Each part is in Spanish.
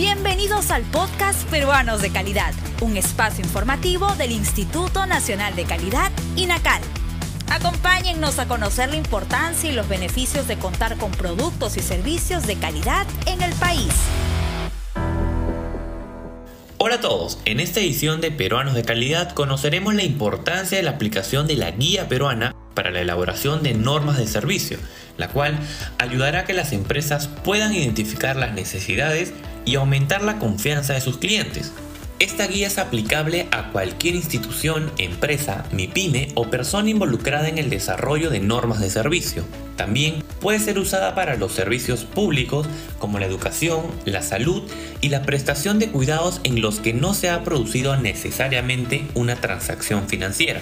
Bienvenidos al podcast Peruanos de Calidad, un espacio informativo del Instituto Nacional de Calidad, INACAL. Acompáñennos a conocer la importancia y los beneficios de contar con productos y servicios de calidad en el país. Hola a todos, en esta edición de Peruanos de Calidad conoceremos la importancia de la aplicación de la guía peruana para la elaboración de normas de servicio, la cual ayudará a que las empresas puedan identificar las necesidades y aumentar la confianza de sus clientes. Esta guía es aplicable a cualquier institución, empresa, MIPYME o persona involucrada en el desarrollo de normas de servicio. También puede ser usada para los servicios públicos como la educación, la salud y la prestación de cuidados en los que no se ha producido necesariamente una transacción financiera.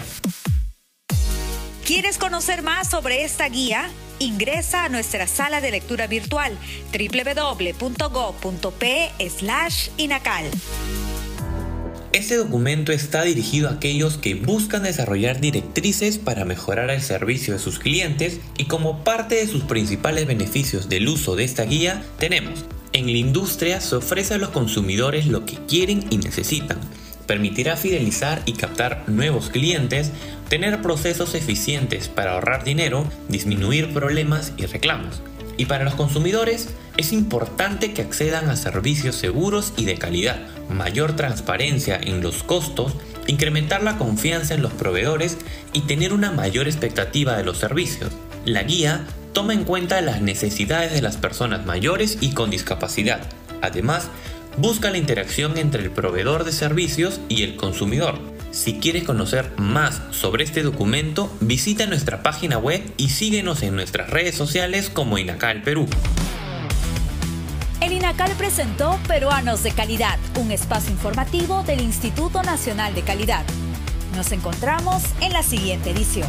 ¿Quieres conocer más sobre esta guía? Ingresa a nuestra sala de lectura virtual www.go.p/inacal. Este documento está dirigido a aquellos que buscan desarrollar directrices para mejorar el servicio de sus clientes y como parte de sus principales beneficios del uso de esta guía tenemos, en la industria se ofrece a los consumidores lo que quieren y necesitan, permitirá fidelizar y captar nuevos clientes, tener procesos eficientes para ahorrar dinero, disminuir problemas y reclamos. Y para los consumidores es importante que accedan a servicios seguros y de calidad, mayor transparencia en los costos, incrementar la confianza en los proveedores y tener una mayor expectativa de los servicios. La guía toma en cuenta las necesidades de las personas mayores y con discapacidad. Además, busca la interacción entre el proveedor de servicios y el consumidor si quieres conocer más sobre este documento, visita nuestra página web y síguenos en nuestras redes sociales como Inacal Perú. El INACAL presentó Peruanos de Calidad, un espacio informativo del Instituto Nacional de Calidad. Nos encontramos en la siguiente edición.